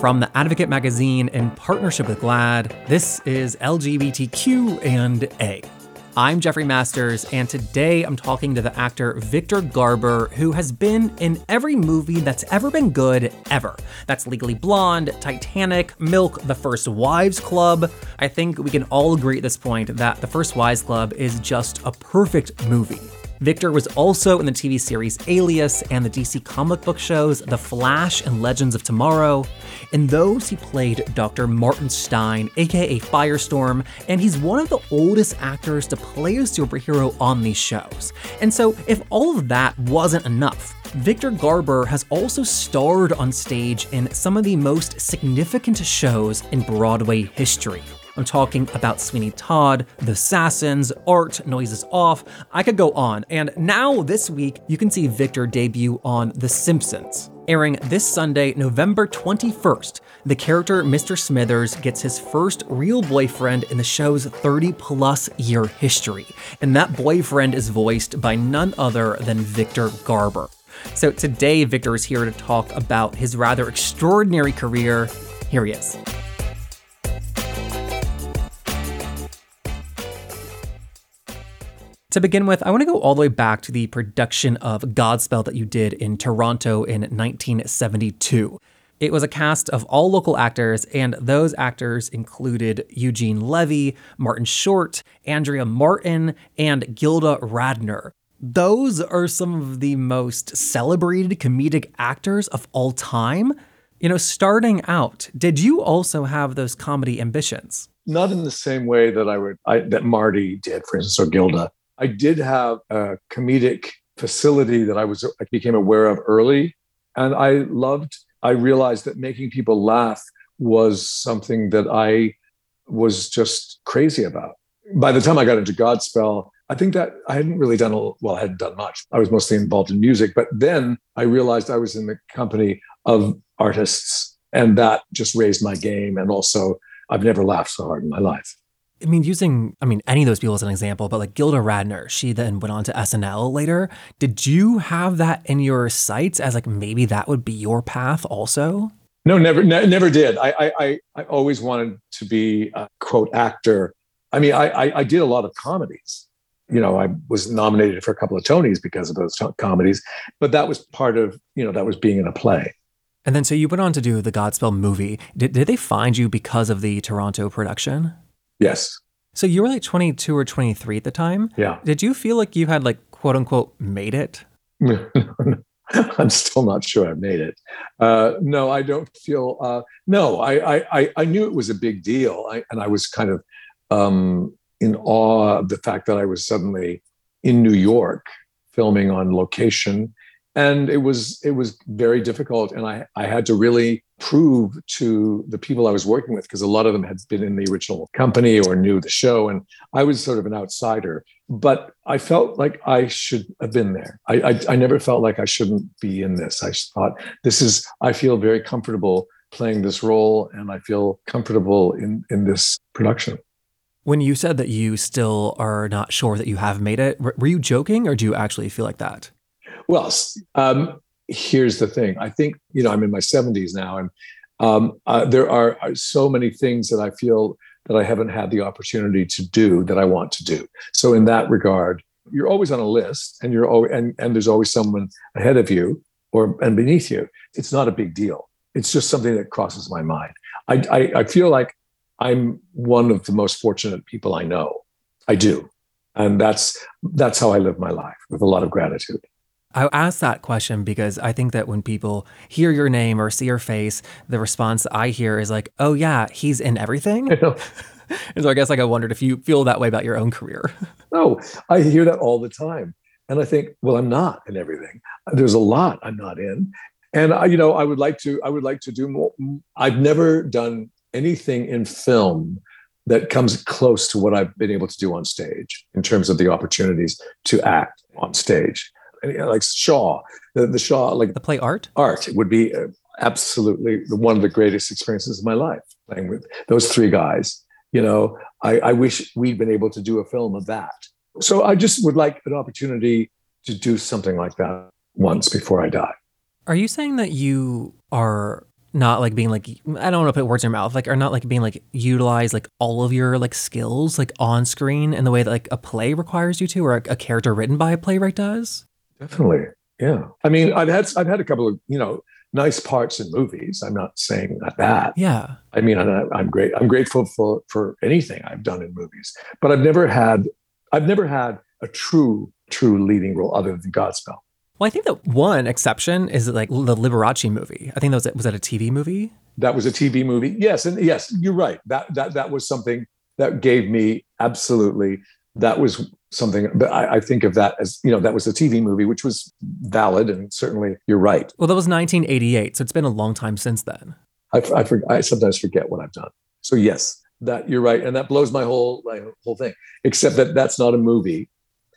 From the Advocate magazine in partnership with GLAAD, this is LGBTQ and A. I'm Jeffrey Masters, and today I'm talking to the actor Victor Garber, who has been in every movie that's ever been good, ever. That's Legally Blonde, Titanic, Milk, The First Wives Club. I think we can all agree at this point that The First Wives Club is just a perfect movie. Victor was also in the TV series Alias and the DC comic book shows The Flash and Legends of Tomorrow. In those, he played Dr. Martin Stein, aka Firestorm, and he's one of the oldest actors to play a superhero on these shows. And so, if all of that wasn't enough, Victor Garber has also starred on stage in some of the most significant shows in Broadway history. I'm talking about Sweeney Todd, The Assassins, Art, Noises Off. I could go on. And now this week, you can see Victor debut on The Simpsons. Airing this Sunday, November 21st, the character Mr. Smithers gets his first real boyfriend in the show's 30 plus year history. And that boyfriend is voiced by none other than Victor Garber. So today, Victor is here to talk about his rather extraordinary career. Here he is. To begin with, I want to go all the way back to the production of Godspell that you did in Toronto in 1972. It was a cast of all local actors, and those actors included Eugene Levy, Martin Short, Andrea Martin, and Gilda Radner. Those are some of the most celebrated comedic actors of all time. You know, starting out, did you also have those comedy ambitions? Not in the same way that I would I, that Marty did, for instance, or Gilda. I did have a comedic facility that I was I became aware of early, and I loved. I realized that making people laugh was something that I was just crazy about. By the time I got into Godspell, I think that I hadn't really done a, well. I hadn't done much. I was mostly involved in music, but then I realized I was in the company of artists, and that just raised my game. And also, I've never laughed so hard in my life. I mean, using, I mean, any of those people as an example, but like Gilda Radner, she then went on to SNL later. Did you have that in your sights as like maybe that would be your path also? No, never, ne- never did. I, I, I always wanted to be a quote actor. I mean, I, I, I did a lot of comedies. You know, I was nominated for a couple of Tonys because of those t- comedies, but that was part of, you know, that was being in a play. And then so you went on to do the Godspell movie. Did, did they find you because of the Toronto production? Yes. So you were like 22 or 23 at the time. Yeah. Did you feel like you had like quote unquote made it? I'm still not sure I made it. Uh, no, I don't feel. Uh, no, I, I I knew it was a big deal, I, and I was kind of um, in awe of the fact that I was suddenly in New York filming on location and it was it was very difficult. And i i had to really prove to the people i was working with because a lot of them had been in the original company or knew the show. And i was sort of an outsider but i felt like i should have been there. I i, I never felt like i shouldn't be in this. I thought this is i feel very comfortable playing this role and i feel comfortable in in this production. When you said that you still are not sure that you have made it were you joking or do you actually feel like that well, um, here's the thing. I think you know I'm in my 70s now, and um, uh, there are, are so many things that I feel that I haven't had the opportunity to do that I want to do. So in that regard, you're always on a list, and you're always, and and there's always someone ahead of you or and beneath you. It's not a big deal. It's just something that crosses my mind. I, I, I feel like I'm one of the most fortunate people I know. I do, and that's that's how I live my life with a lot of gratitude. I ask that question because I think that when people hear your name or see your face, the response I hear is like, "Oh yeah, he's in everything." and so I guess like I wondered if you feel that way about your own career. no, I hear that all the time, and I think, well, I'm not in everything. There's a lot I'm not in, and I, you know, I would like to. I would like to do more. I've never done anything in film that comes close to what I've been able to do on stage in terms of the opportunities to act on stage like Shaw, the, the Shaw, like the play art. Art would be uh, absolutely one of the greatest experiences of my life playing with those three guys. You know, I, I wish we'd been able to do a film of that. So I just would like an opportunity to do something like that once before I die. Are you saying that you are not like being like I don't want to put words in your mouth, like are not like being like utilize like all of your like skills like on screen in the way that like a play requires you to, or a, a character written by a playwright does? Definitely, yeah. I mean, I've had I've had a couple of you know nice parts in movies. I'm not saying that. Yeah. I mean, I, I'm great. I'm grateful for for anything I've done in movies, but I've never had I've never had a true true leading role other than Godspell. Well, I think that one exception is like the Liberace movie. I think that was was that a TV movie. That was a TV movie. Yes, and yes, you're right. That that that was something that gave me absolutely. That was something. But I, I think of that as you know that was a TV movie, which was valid and certainly you're right. Well, that was 1988, so it's been a long time since then. I I, I sometimes forget what I've done. So yes, that you're right, and that blows my whole my whole thing. Except that that's not a movie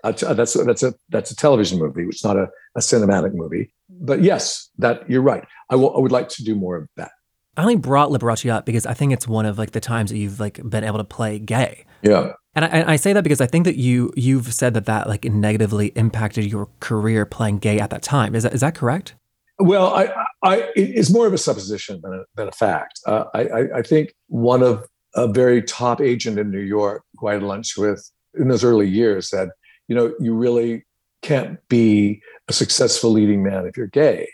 uh, that's that's a that's a television movie. It's not a, a cinematic movie. But yes, that you're right. I, w- I would like to do more of that. I only brought Liberace up because I think it's one of like the times that you've like been able to play gay. Yeah. And I, I say that because I think that you you've said that that like negatively impacted your career playing gay at that time. Is that is that correct? Well, I, I it's more of a supposition than a, than a fact. Uh, I, I think one of a very top agent in New York who I had lunch with in those early years said, you know, you really can't be a successful leading man if you're gay.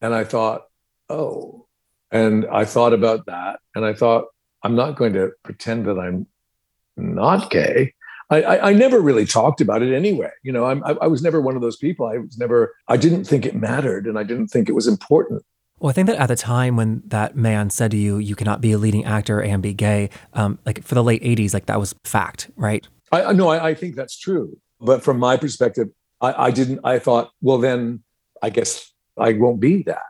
And I thought, oh, and I thought about that, and I thought, I'm not going to pretend that I'm not gay. I, I, I never really talked about it anyway. You know, I'm, I, I was never one of those people. I was never, I didn't think it mattered and I didn't think it was important. Well, I think that at the time when that man said to you, you cannot be a leading actor and be gay, um, like for the late 80s, like that was fact, right? I no, I, I think that's true. But from my perspective, I, I didn't, I thought, well, then I guess I won't be that.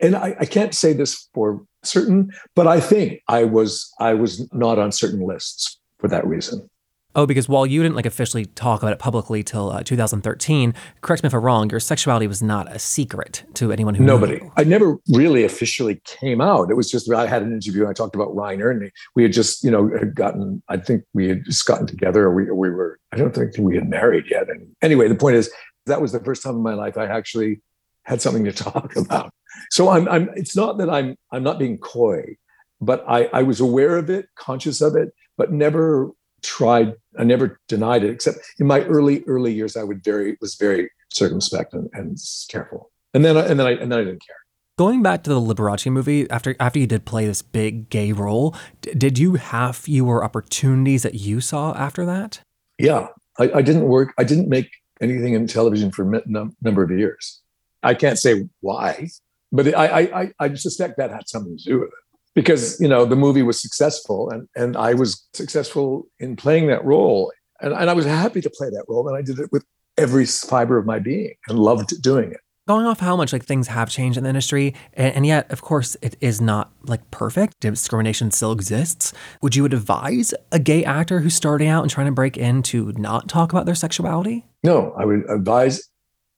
And I, I can't say this for certain, but I think I was I was not on certain lists for that reason. Oh, because while you didn't like officially talk about it publicly till uh, 2013, correct me if I'm wrong, your sexuality was not a secret to anyone who nobody. I never really officially came out. It was just I had an interview and I talked about Rainer, and we had just you know had gotten. I think we had just gotten together. Or we we were. I don't think we had married yet. And anyway, the point is that was the first time in my life I actually had something to talk about. So I'm. I'm. It's not that I'm. I'm not being coy, but I I was aware of it, conscious of it, but never tried i never denied it except in my early early years i would very was very circumspect and, and careful. And then and then i and then i didn't care. Going back to the liberace movie after after you did play this big gay role d- did you have fewer opportunities that you saw after that? Yeah. I, I didn't work i didn't make anything in television for a num- number of years. I can't say why but I, I i suspect that had something to do with it because you know the movie was successful and and I was successful in playing that role and, and I was happy to play that role and I did it with every fiber of my being and loved doing it. Going off how much like things have changed in the industry, and, and yet of course it is not like perfect. Discrimination still exists. Would you advise a gay actor who's starting out and trying to break in to not talk about their sexuality? No, I would advise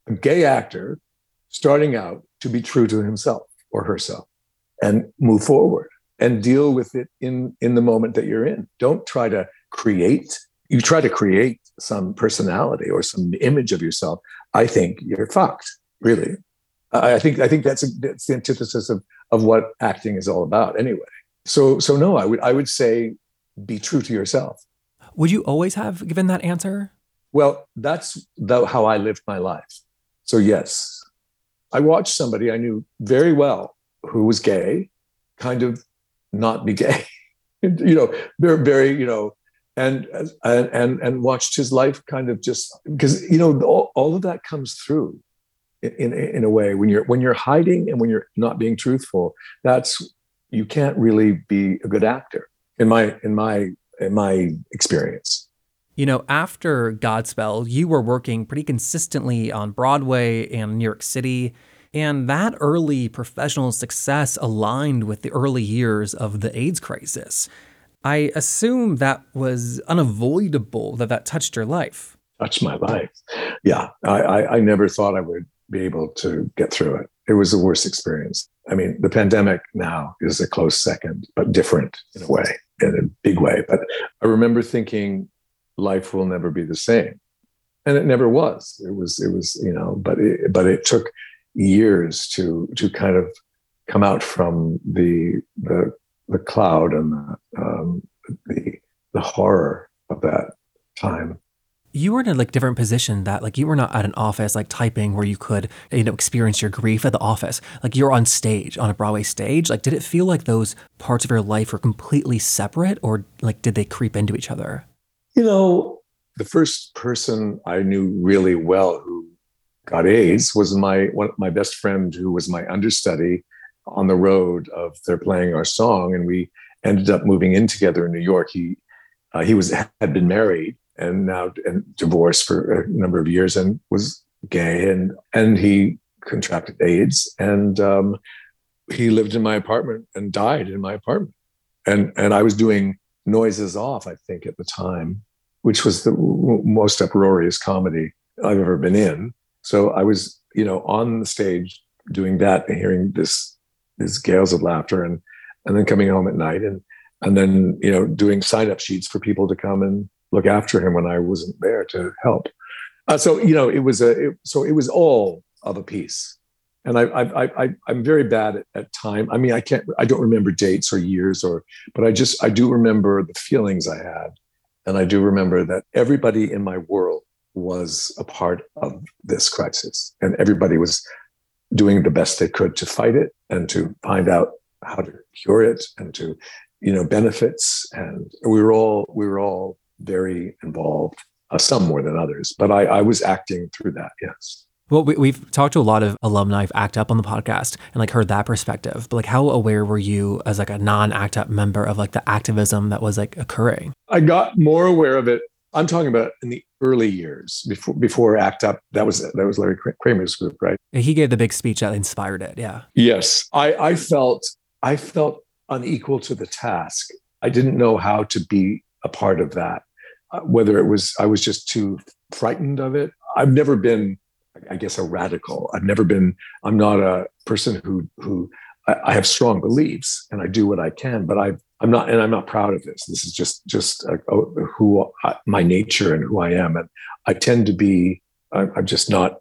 a gay actor starting out to be true to himself or herself and move forward and deal with it in in the moment that you're in. Don't try to create you try to create some personality or some image of yourself i think you're fucked really. I think i think that's a, that's the antithesis of of what acting is all about anyway. So so no i would i would say be true to yourself. Would you always have given that answer? Well that's the, how i lived my life. So yes i watched somebody i knew very well who was gay kind of not be gay. You know very very you know and and and watched his life kind of just because you know all, all of that comes through in, in in a way. When you're when you're hiding and when you're not being truthful that's you can't really be a good actor in my in my in my experience. You know after godspell you were working pretty consistently on broadway and new york city and that early professional success aligned with the early years of the AIDS crisis. I assume that was unavoidable that that touched your life. Touched my life. Yeah. I, I, I never thought I would be able to get through it. It was the worst experience. I mean, the pandemic now is a close second, but different in a way, in a big way. But I remember thinking life will never be the same. And it never was. It was, it was, you know, but it, but it took years to to kind of come out from the the the cloud and the um, the, the horror of that time. You were in a like different position that like you were not at an office like typing where you could you know experience your grief at the office. Like you're on stage on a broadway stage. Like did it feel like those parts of your life were completely separate or like did they creep into each other? You know the first person i knew really well who got aids was my one my best friend who was my understudy on the road of they're playing our song and we ended up moving in together in new york. He uh, he was had been married and now and divorced for a number of years and was gay and and he contracted AIDS and um, he lived in my apartment and died in my apartment. And and I was doing noises off I think at the time which was the most uproarious comedy I've ever been in so I was you know on the stage doing that and hearing this these gales of laughter and and then coming home at night and and then you know doing sign up sheets for people to come and look after him when I wasn't there to help. Uh, so you know, it was a it, so it was all of a piece, and I I I I'm very bad at, at time. I mean, I can't I don't remember dates or years or, but I just I do remember the feelings I had, and I do remember that everybody in my world was a part of this crisis, and everybody was doing the best they could to fight it and to find out how to cure it and to you know benefits and we were all we were all very involved, uh, some more than others, but I, I was acting through that. Yes. Well, we, have talked to a lot of alumni of ACT UP on the podcast and like heard that perspective. But like, how aware were you as like a non-ACT UP member of like the activism that was like occurring? I got more aware of it. I'm talking about in the early years before before ACT UP. That was that was Larry Kramer's group, right? He gave the big speech that inspired it. Yeah. Yes, I, I felt I felt unequal to the task. I didn't know how to be a part of that. Uh, whether it was I was just too frightened of it. I've never been, I guess, a radical. I've never been. I'm not a person who who I, I have strong beliefs and I do what I can, but I I'm not and I'm not proud of this. This is just just uh, who I, my nature and who I am, and I tend to be. I'm just not.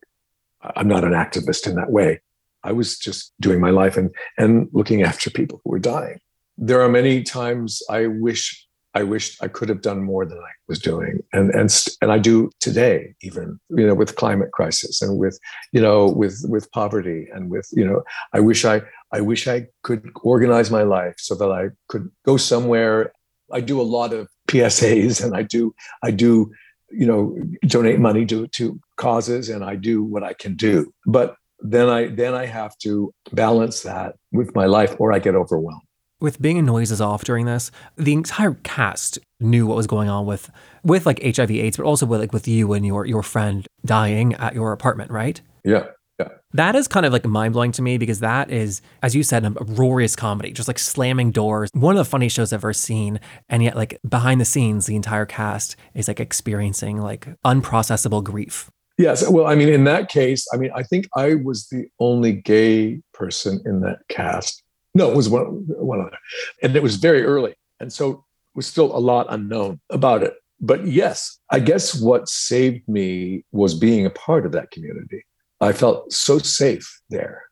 I'm not an activist in that way. I was just doing my life and and looking after people who were dying. There are many times I wish I wished I could have done more than I was doing, and and and I do today, even you know, with climate crisis and with you know with with poverty and with you know, I wish I I wish I could organize my life so that I could go somewhere. I do a lot of PSAs, and I do I do you know donate money to to causes, and I do what I can do, but then I then I have to balance that with my life, or I get overwhelmed with being in noises off during this, the entire cast knew what was going on with with like HIV AIDS, but also with like with you and your your friend dying at your apartment, right? Yeah. Yeah. That is kind of like mind blowing to me because that is, as you said, a uproarious comedy, just like slamming doors. One of the funniest shows I've ever seen. And yet, like behind the scenes, the entire cast is like experiencing like unprocessable grief. Yes. Well, I mean, in that case, I mean, I think I was the only gay person in that cast. No, it was one, one other. And it was very early. And so it was still a lot unknown about it. But yes, I guess what saved me was being a part of that community. I felt so safe there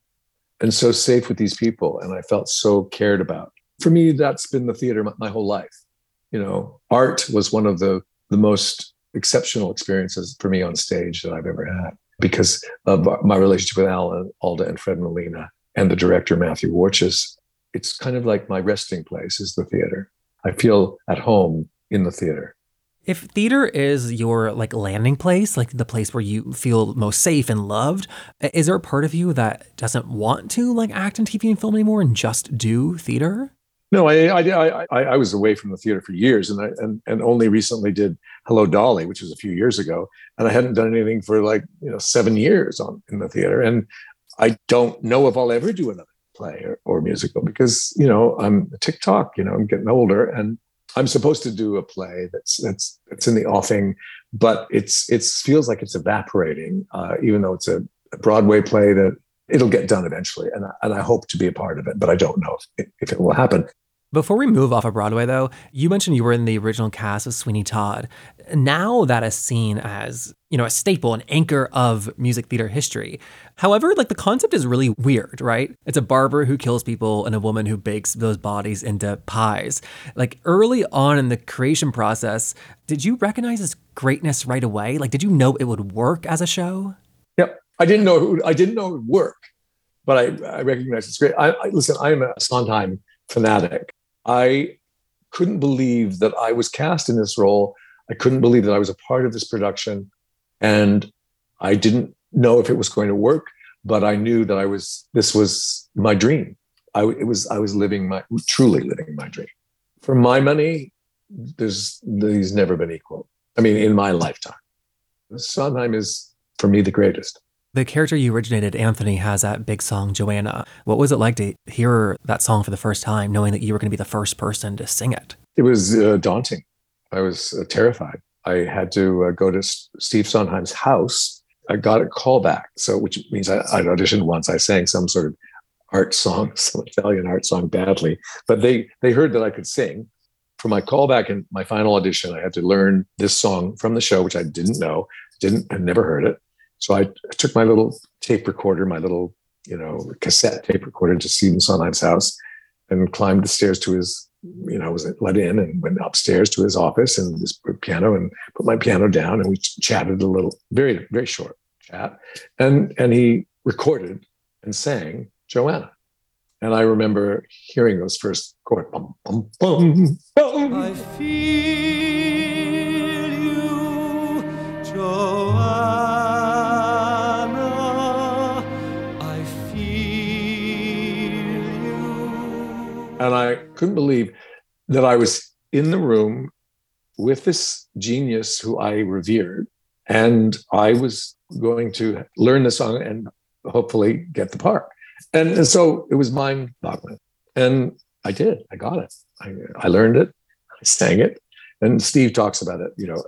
and so safe with these people. And I felt so cared about. For me, that's been the theater my, whole life. You know, art was one of the, the most exceptional experiences for me on stage that I've ever had because of my relationship with Alan Alda and Fred Molina and the director Matthew Warchus. It's kind of like my resting place is the theater. I feel at home in the theater. If theater is your like landing place, like the place where you feel most safe and loved, is there a part of you that doesn't want to like act in TV and film anymore and just do theater? No, I I, I, I was away from the theater for years, and I and, and only recently did Hello Dolly, which was a few years ago, and I hadn't done anything for like you know seven years on in the theater, and I don't know if I'll ever do another play or, or musical because you know I'm TikTok. You know I'm getting older, and I'm supposed to do a play that's that's that's in the offing, but it's it feels like it's evaporating, uh, even though it's a, a, Broadway play that it'll get done eventually, and I, and I hope to be a part of it, but I don't know if, if it will happen. Before we move off of Broadway, though, you mentioned you were in the original cast of Sweeney Todd. Now that is seen as, you know, a staple, an anchor of music theater history. However, like the concept is really weird, right? It's a barber who kills people and a woman who bakes those bodies into pies. Like early on in the creation process, did you recognize this greatness right away? Like, did you know it would work as a show? Yep. I didn't know it I didn't know it would work, but I, I recognize it's great. I, I listen, I'm a Sondheim fanatic. I couldn't believe that I was cast in this role. I couldn't believe that I was a part of this production. And I didn't know if it was going to work, but I knew that I was, this was my dream. I, it was, I was living my, truly living my dream. For my money, there's, there's never been equal. I mean, in my lifetime. Sondheim is, for me, the greatest. The character you originated, Anthony, has that big song, Joanna. What was it like to hear that song for the first time, knowing that you were going to be the first person to sing it? It was uh, daunting. I was uh, terrified. I had to uh, go to S- Steve Sondheim's house. I got a call back, so which means I, I auditioned once. I sang some sort of art song, some Italian art song badly, but they they heard that I could sing. For my callback and my final audition, I had to learn this song from the show, which I didn't know, didn't had never heard it. So I took my little tape recorder, my little, you know, cassette tape recorder to Stephen Sondheim's house and climbed the stairs to his, you know, was let in and went upstairs to his office and his piano and put my piano down and we chatted a little, very, very short chat. And and he recorded and sang Joanna. And I remember hearing those first chords. Bum, bum, bum, bum. I feel couldn't believe that I was in the room with this genius who I revered. And I was going to learn the song and hopefully get the part. And, and so it was mind boggling. And I did. I got it. I, I learned it. I sang it. And Steve talks about it. You know,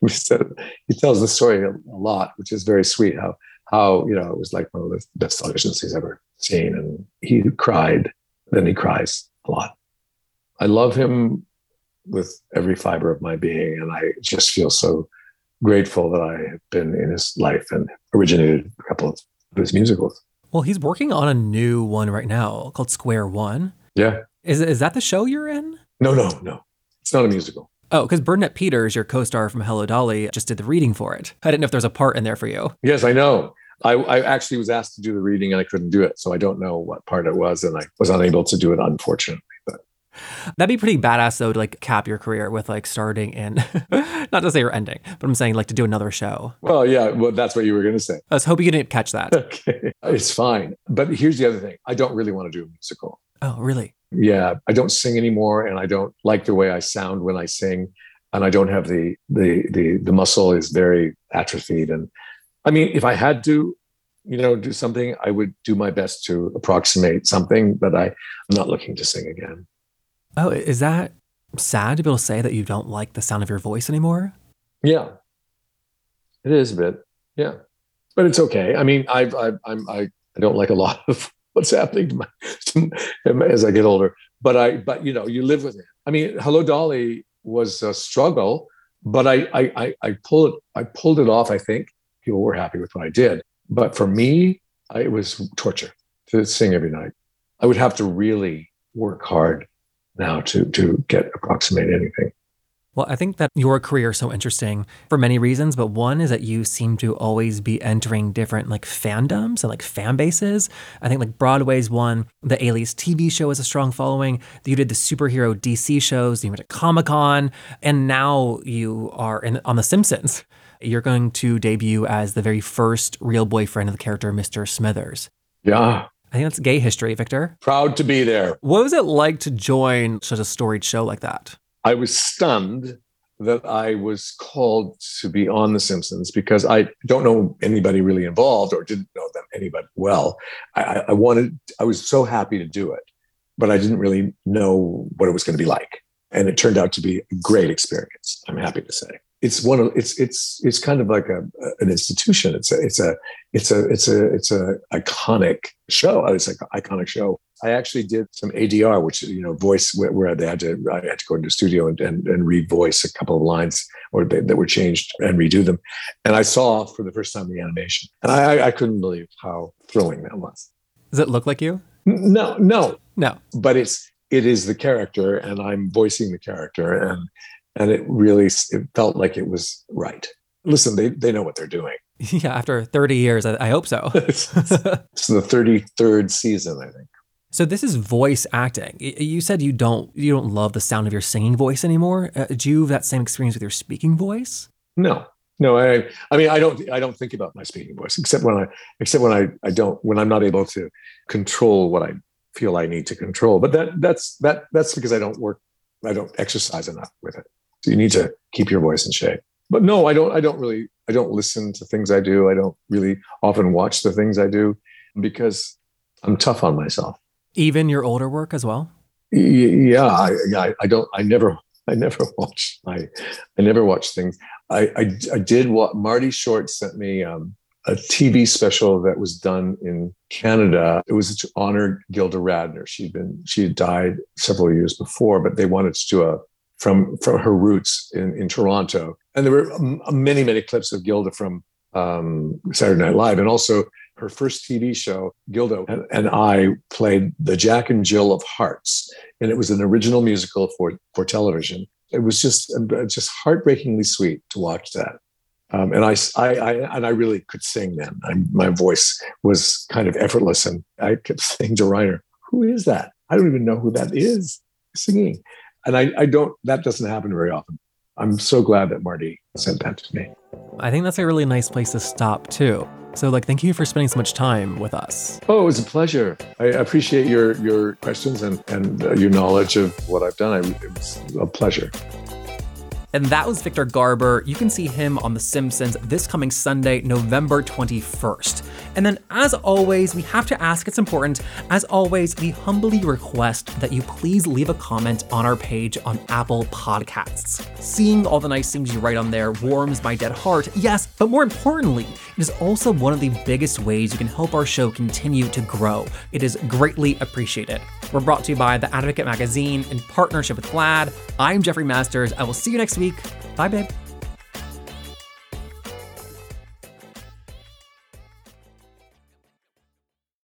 he tells the story a, lot, which is very sweet. How how you know it was like one of the best auditions he's ever seen, and he cried then he cries a lot. I love him with every fiber of my being, and I just feel so grateful that I have been in his life and originated a couple of his musicals. Well, he's working on a new one right now called Square One. Yeah. Is is that the show you're in? No, no, no. It's not a musical. Oh, because Bernadette Peters, your co-star from Hello Dolly, just did the reading for it. I didn't know if there's a part in there for you. Yes, I know. I, I, actually was asked to do the reading and I couldn't do it. So I don't know what part it was. And I was unable to do it, unfortunately. But that'd be pretty badass though to like cap your career with like starting in not to say you're ending, but I'm saying like to do another show. Well, yeah, well, that's what you were gonna say. I was hoping you didn't catch that. Okay. It's fine. But here's the other thing. I don't really want to do a musical. Oh, really? Yeah. I don't sing anymore and I don't like the way I sound when I sing. And I don't have the the the the muscle is very atrophied and I mean, if I had to, you know, do something, I would do my best to approximate something, but I, I'm not looking to sing again. Oh, is that sad to be able to say that you don't like the sound of your voice anymore? Yeah, it is a bit. Yeah, but it's okay. I mean, I've, I've I'm, I, I don't like a lot of what's happening to my, as I get older. But I, but you know, you live with it. I mean, Hello Dolly was a struggle, but I, I, I, I pulled it, I pulled it off. I think people were happy with what I did. But for me, I, it was torture to sing every night. I would have to really work hard now to to get approximate anything. Well, I think that your career is so interesting for many reasons, but one is that you seem to always be entering different like fandoms and like fan bases. I think like Broadway's one, the Alias TV show has a strong following. You did the superhero DC shows, you went to Comic Con, and now you are in, on The Simpsons you're going to debut as the very first real boyfriend of the character Mr. Smithers. Yeah. I think that's gay history, Victor. Proud to be there. What was it like to join such a storied show like that? I was stunned that I was called to be on The Simpsons because I don't know anybody really involved or didn't know them anybody well. I, I wanted, I was so happy to do it, but I didn't really know what it was going to be like. And it turned out to be a great experience, I'm happy to say. It's one of it's it's it's kind of like a an institution. It's a it's a it's a it's a it's a iconic show. It's like an iconic show. I actually did some ADR, which you know, voice where, where they had to I had to go into the studio and and, and read voice a couple of lines or they, that were changed and redo them. And I saw for the first time the animation, and I I couldn't believe how thrilling that was. Does it look like you? No, no, no. But it's it is the character, and I'm voicing the character, and and it really it felt like it was right. Listen, they they know what they're doing. Yeah, after 30 years, I, I hope so. it's, it's the 33rd season, I think. So this is voice acting. You said you don't you don't love the sound of your singing voice anymore. Uh, do you have that same experience with your speaking voice? No, no. I I mean I don't I don't think about my speaking voice except when I except when I I don't when I'm not able to control what I feel I need to control. But that that's that that's because I don't work I don't exercise enough with it. So you need to keep your voice in shape. But no, I don't. I don't really. I don't listen to things I do. I don't really often watch the things I do because I'm tough on myself. Even your older work as well. Yeah, I, I, I don't. I never. I never watch. I, I never watch things. I, I, I did what Marty Short sent me um, a TV special that was done in Canada. It was to honor Gilda Radner. She'd been she had died several years before, but they wanted to do a from from her roots in, in Toronto. And there were many many clips of Gilda from um, Saturday Night Live, and also her first TV show. Gilda and, and I played the Jack and Jill of Hearts, and it was an original musical for for television. It was just just heartbreakingly sweet to watch that. Um, and I, I, I, and I really could sing then. I, my voice was kind of effortless, and I kept saying to Rainer, "Who is that? I don't even know who that is singing." And I, I don't that doesn't happen very often. I'm so glad that marty sent that to me. I think that's a really nice place to stop too. So like thank you for spending so much time with us. Oh it was a pleasure. I appreciate your your questions and and uh, your knowledge of what i've done. I, it was a pleasure. And that was Victor Garber. You can see him on The Simpsons this coming Sunday, November 21st. And then, as always, we have to ask, it's important, as always, we humbly request that you please leave a comment on our page on Apple Podcasts. Seeing all the nice things you write on there warms my dead heart, yes, but more importantly, it is also one of the biggest ways you can help our show continue to grow. It is greatly appreciated. We're brought to you by The Advocate Magazine in partnership with GLAAD. I'm Jeffrey Masters. I will see you next week. Bye, babe.